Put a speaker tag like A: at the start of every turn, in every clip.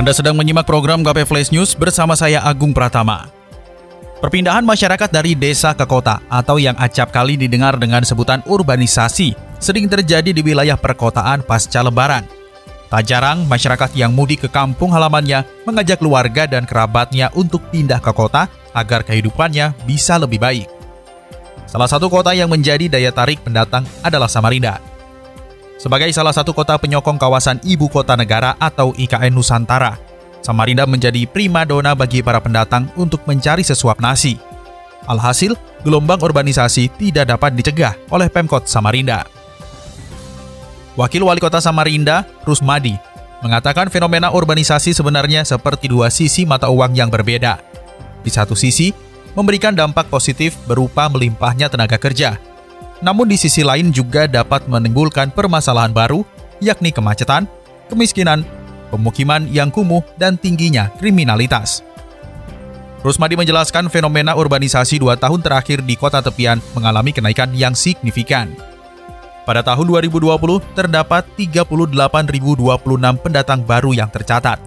A: Anda sedang menyimak program KP Flash News bersama saya Agung Pratama. Perpindahan masyarakat dari desa ke kota atau yang acap kali didengar dengan sebutan urbanisasi sering terjadi di wilayah perkotaan pasca lebaran. Tak jarang masyarakat yang mudik ke kampung halamannya mengajak keluarga dan kerabatnya untuk pindah ke kota agar kehidupannya bisa lebih baik. Salah satu kota yang menjadi daya tarik pendatang adalah Samarinda. Sebagai salah satu kota penyokong kawasan ibu kota negara atau IKN Nusantara, Samarinda menjadi prima dona bagi para pendatang untuk mencari sesuap nasi. Alhasil, gelombang urbanisasi tidak dapat dicegah oleh Pemkot Samarinda. Wakil Wali Kota Samarinda, Rusmadi, mengatakan fenomena urbanisasi sebenarnya seperti dua sisi mata uang yang berbeda. Di satu sisi, memberikan dampak positif berupa melimpahnya tenaga kerja, namun di sisi lain juga dapat menimbulkan permasalahan baru, yakni kemacetan, kemiskinan, pemukiman yang kumuh, dan tingginya kriminalitas. Rusmadi menjelaskan fenomena urbanisasi dua tahun terakhir di kota tepian mengalami kenaikan yang signifikan. Pada tahun 2020, terdapat 38.026 pendatang baru yang tercatat.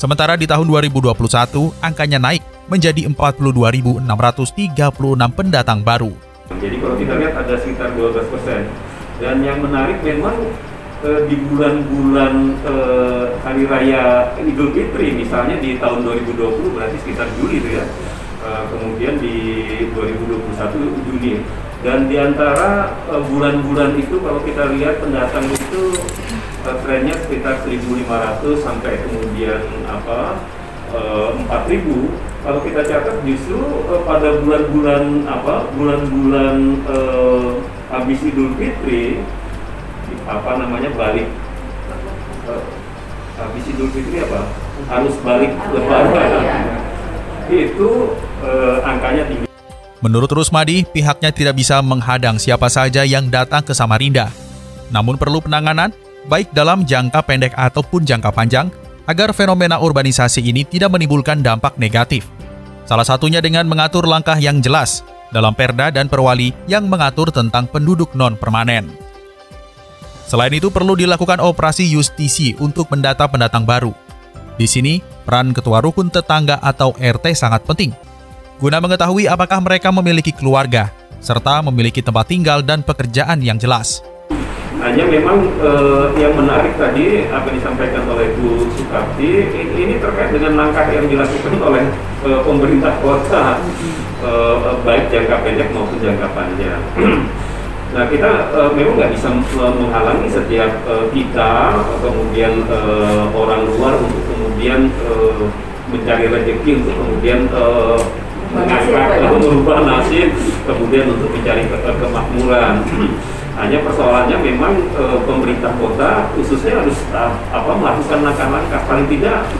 A: Sementara di tahun 2021, angkanya naik menjadi 42.636 pendatang baru.
B: Jadi kalau kita lihat ada sekitar 12 persen. Dan yang menarik memang eh, di bulan-bulan eh, hari raya Idul Fitri misalnya di tahun 2020 berarti sekitar Juli itu ya. Eh, kemudian di 2021 Juni. Dan di antara bulan-bulan itu kalau kita lihat pendatang itu eh, trennya sekitar 1.500 sampai kemudian apa eh, 4.000 kalau kita catat justru uh, pada bulan-bulan apa bulan-bulan uh, habis Idul Fitri apa namanya balik. Uh, habis Idul Fitri apa? Harus balik lebaran. itu uh, angkanya tinggi.
A: Menurut Rusmadi, pihaknya tidak bisa menghadang siapa saja yang datang ke Samarinda. Namun perlu penanganan, baik dalam jangka pendek ataupun jangka panjang, agar fenomena urbanisasi ini tidak menimbulkan dampak negatif. Salah satunya dengan mengatur langkah yang jelas dalam perda dan perwali yang mengatur tentang penduduk non-permanen. Selain itu perlu dilakukan operasi justisi untuk mendata pendatang baru. Di sini, peran ketua rukun tetangga atau RT sangat penting, guna mengetahui apakah mereka memiliki keluarga, serta memiliki tempat tinggal dan pekerjaan yang jelas.
B: Hanya memang eh, yang menarik tadi apa disampaikan oleh Bu Sukapti ini terkait dengan langkah yang dilakukan oleh eh, pemerintah kota eh, baik jangka pendek maupun jangka panjang. nah kita eh, memang nggak bisa menghalangi setiap eh, kita kemudian eh, orang luar untuk kemudian eh, mencari rezeki untuk kemudian eh, mengangkat merubah nasib kemudian untuk mencari ke kemakmuran hanya persoalannya memang e, pemerintah kota khususnya harus apa melakukan langkah-langkah paling tidak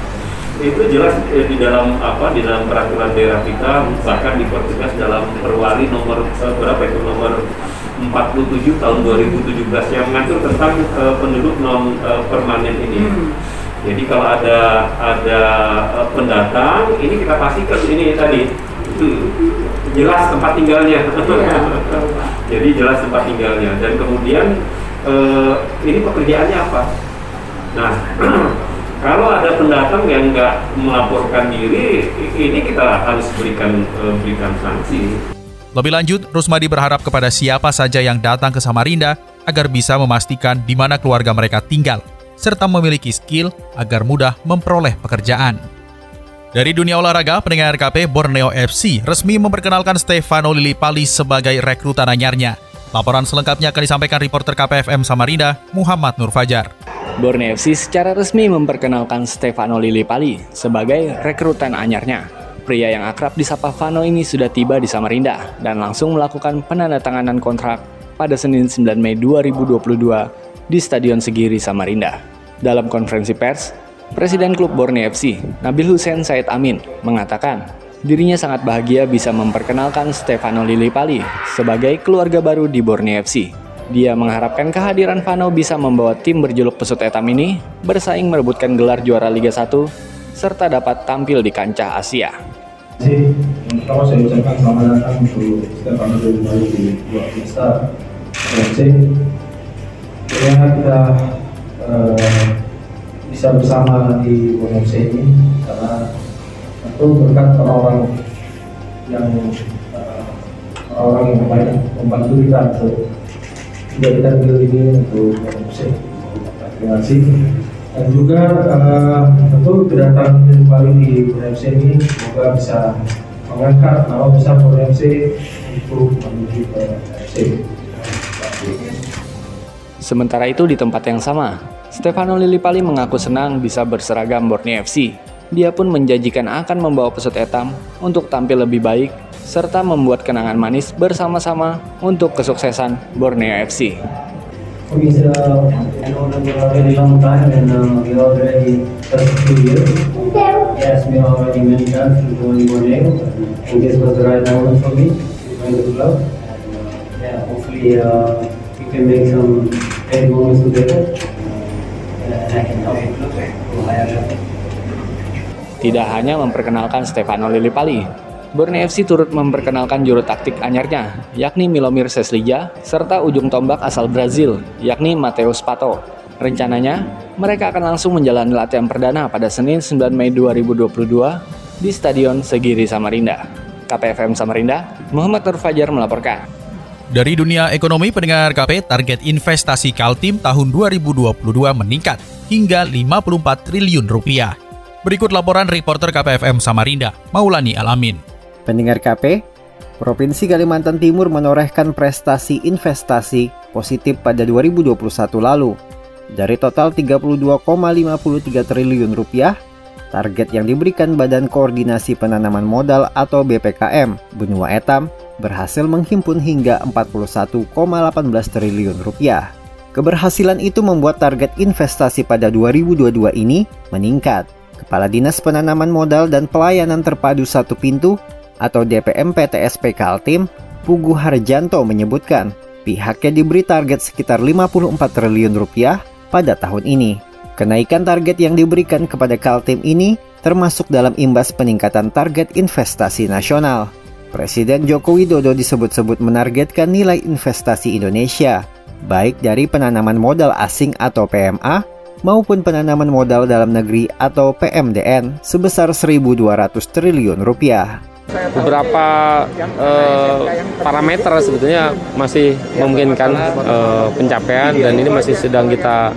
B: itu jelas e, di dalam apa di dalam peraturan daerah kita bahkan dipertegas dalam perwali nomor e, berapa itu nomor 47 tahun 2017 yang mengatur tentang e, penduduk non e, permanen ini. Hmm. Jadi kalau ada ada e, pendatang ini kita pastikan ini tadi itu jelas tempat tinggalnya. Ya, Jadi jelas tempat tinggalnya dan kemudian eh, ini pekerjaannya apa? Nah, kalau ada pendatang yang nggak melaporkan diri, ini kita harus berikan eh, berikan sanksi.
A: Lebih lanjut, Rusmadi berharap kepada siapa saja yang datang ke Samarinda agar bisa memastikan di mana keluarga mereka tinggal, serta memiliki skill agar mudah memperoleh pekerjaan. Dari dunia olahraga, pendengar RKP Borneo FC resmi memperkenalkan Stefano Lillipali sebagai rekrutan anyarnya. Laporan selengkapnya akan disampaikan reporter KPFM Samarinda, Muhammad Nur Fajar.
C: Borneo FC secara resmi memperkenalkan Stefano Lillipali sebagai rekrutan anyarnya. Pria yang akrab disapa Fano ini sudah tiba di Samarinda dan langsung melakukan penandatanganan kontrak pada Senin 9 Mei 2022 di Stadion Segiri Samarinda. Dalam konferensi pers, Presiden klub Borneo FC, Nabil Hussein Said Amin, mengatakan dirinya sangat bahagia bisa memperkenalkan Stefano Lillipali sebagai keluarga baru di Borneo FC. Dia mengharapkan kehadiran Vano bisa membawa tim berjuluk pesut etam ini bersaing merebutkan gelar juara Liga 1 serta dapat tampil di kancah Asia.
D: Pertama saya ucapkan selamat datang untuk Stefano Lillipali di luar biasa FC. Kita uh, bisa bersama di FC ini karena itu berkat orang-orang yang uh, orang yang banyak membantu kita untuk menjadikan deal ini untuk musik terima kasih dan juga uh, tentu kedatangan kembali di BMC ini semoga bisa mengangkat nama besar BMC untuk menuju ke FC.
C: Sementara itu di tempat yang sama, Stefano Lillipali mengaku senang bisa berseragam Borneo FC dia pun menjanjikan akan membawa pesut etam untuk tampil lebih baik serta membuat kenangan manis bersama-sama untuk kesuksesan Borneo FC.
D: First two years. Already to Borneo the right moment for me the club. Yeah, hopefully uh, we can make some great moments together.
C: Tidak hanya memperkenalkan Stefano Lillipali, Borneo FC turut memperkenalkan juru taktik anyarnya, yakni Milomir Seslija, serta ujung tombak asal Brazil, yakni Mateus Pato. Rencananya, mereka akan langsung menjalani latihan perdana pada Senin 9 Mei 2022 di Stadion Segiri Samarinda. KPFM Samarinda, Muhammad Nur Fajar melaporkan.
A: Dari dunia ekonomi pendengar KP, target investasi Kaltim tahun 2022 meningkat hingga 54 triliun rupiah. Berikut laporan reporter KPFM Samarinda, Maulani Alamin.
E: Pendengar KP, Provinsi Kalimantan Timur menorehkan prestasi investasi positif pada 2021 lalu. Dari total 32,53 triliun rupiah, target yang diberikan Badan Koordinasi Penanaman Modal atau BPKM Benua Etam berhasil menghimpun hingga 41,18 triliun rupiah. Keberhasilan itu membuat target investasi pada 2022 ini meningkat Kepala Dinas Penanaman Modal dan Pelayanan Terpadu Satu Pintu atau DPM PTSP Kaltim, Pugu Harjanto menyebutkan pihaknya diberi target sekitar 54 triliun rupiah pada tahun ini. Kenaikan target yang diberikan kepada Kaltim ini termasuk dalam imbas peningkatan target investasi nasional. Presiden Joko Widodo disebut-sebut menargetkan nilai investasi Indonesia, baik dari penanaman modal asing atau PMA maupun penanaman modal dalam negeri atau PMDN sebesar 1.200 triliun rupiah.
F: Beberapa uh, parameter sebetulnya masih memungkinkan uh, pencapaian dan ini masih sedang kita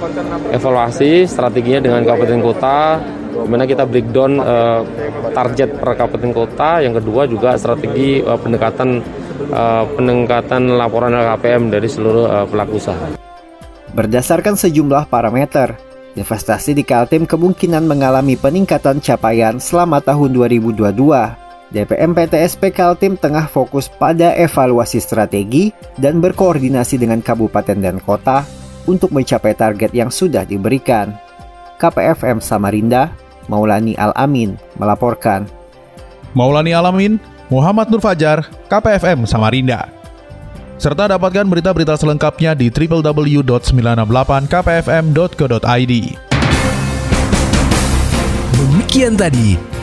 F: evaluasi strateginya dengan kabupaten kota di mana kita breakdown uh, target per kabupaten kota yang kedua juga strategi uh, pendekatan uh, peningkatan laporan LKPM dari seluruh uh, pelaku usaha.
E: Berdasarkan sejumlah parameter, Investasi di Kaltim kemungkinan mengalami peningkatan capaian selama tahun 2022. DPM PTSP Kaltim tengah fokus pada evaluasi strategi dan berkoordinasi dengan kabupaten dan kota untuk mencapai target yang sudah diberikan. KPFM Samarinda, Maulani Al-Amin melaporkan.
A: Maulani Alamin, Muhammad Nur Fajar, KPFM Samarinda. Serta dapatkan berita-berita selengkapnya di www.968kpfm.co.id.
G: Demikian tadi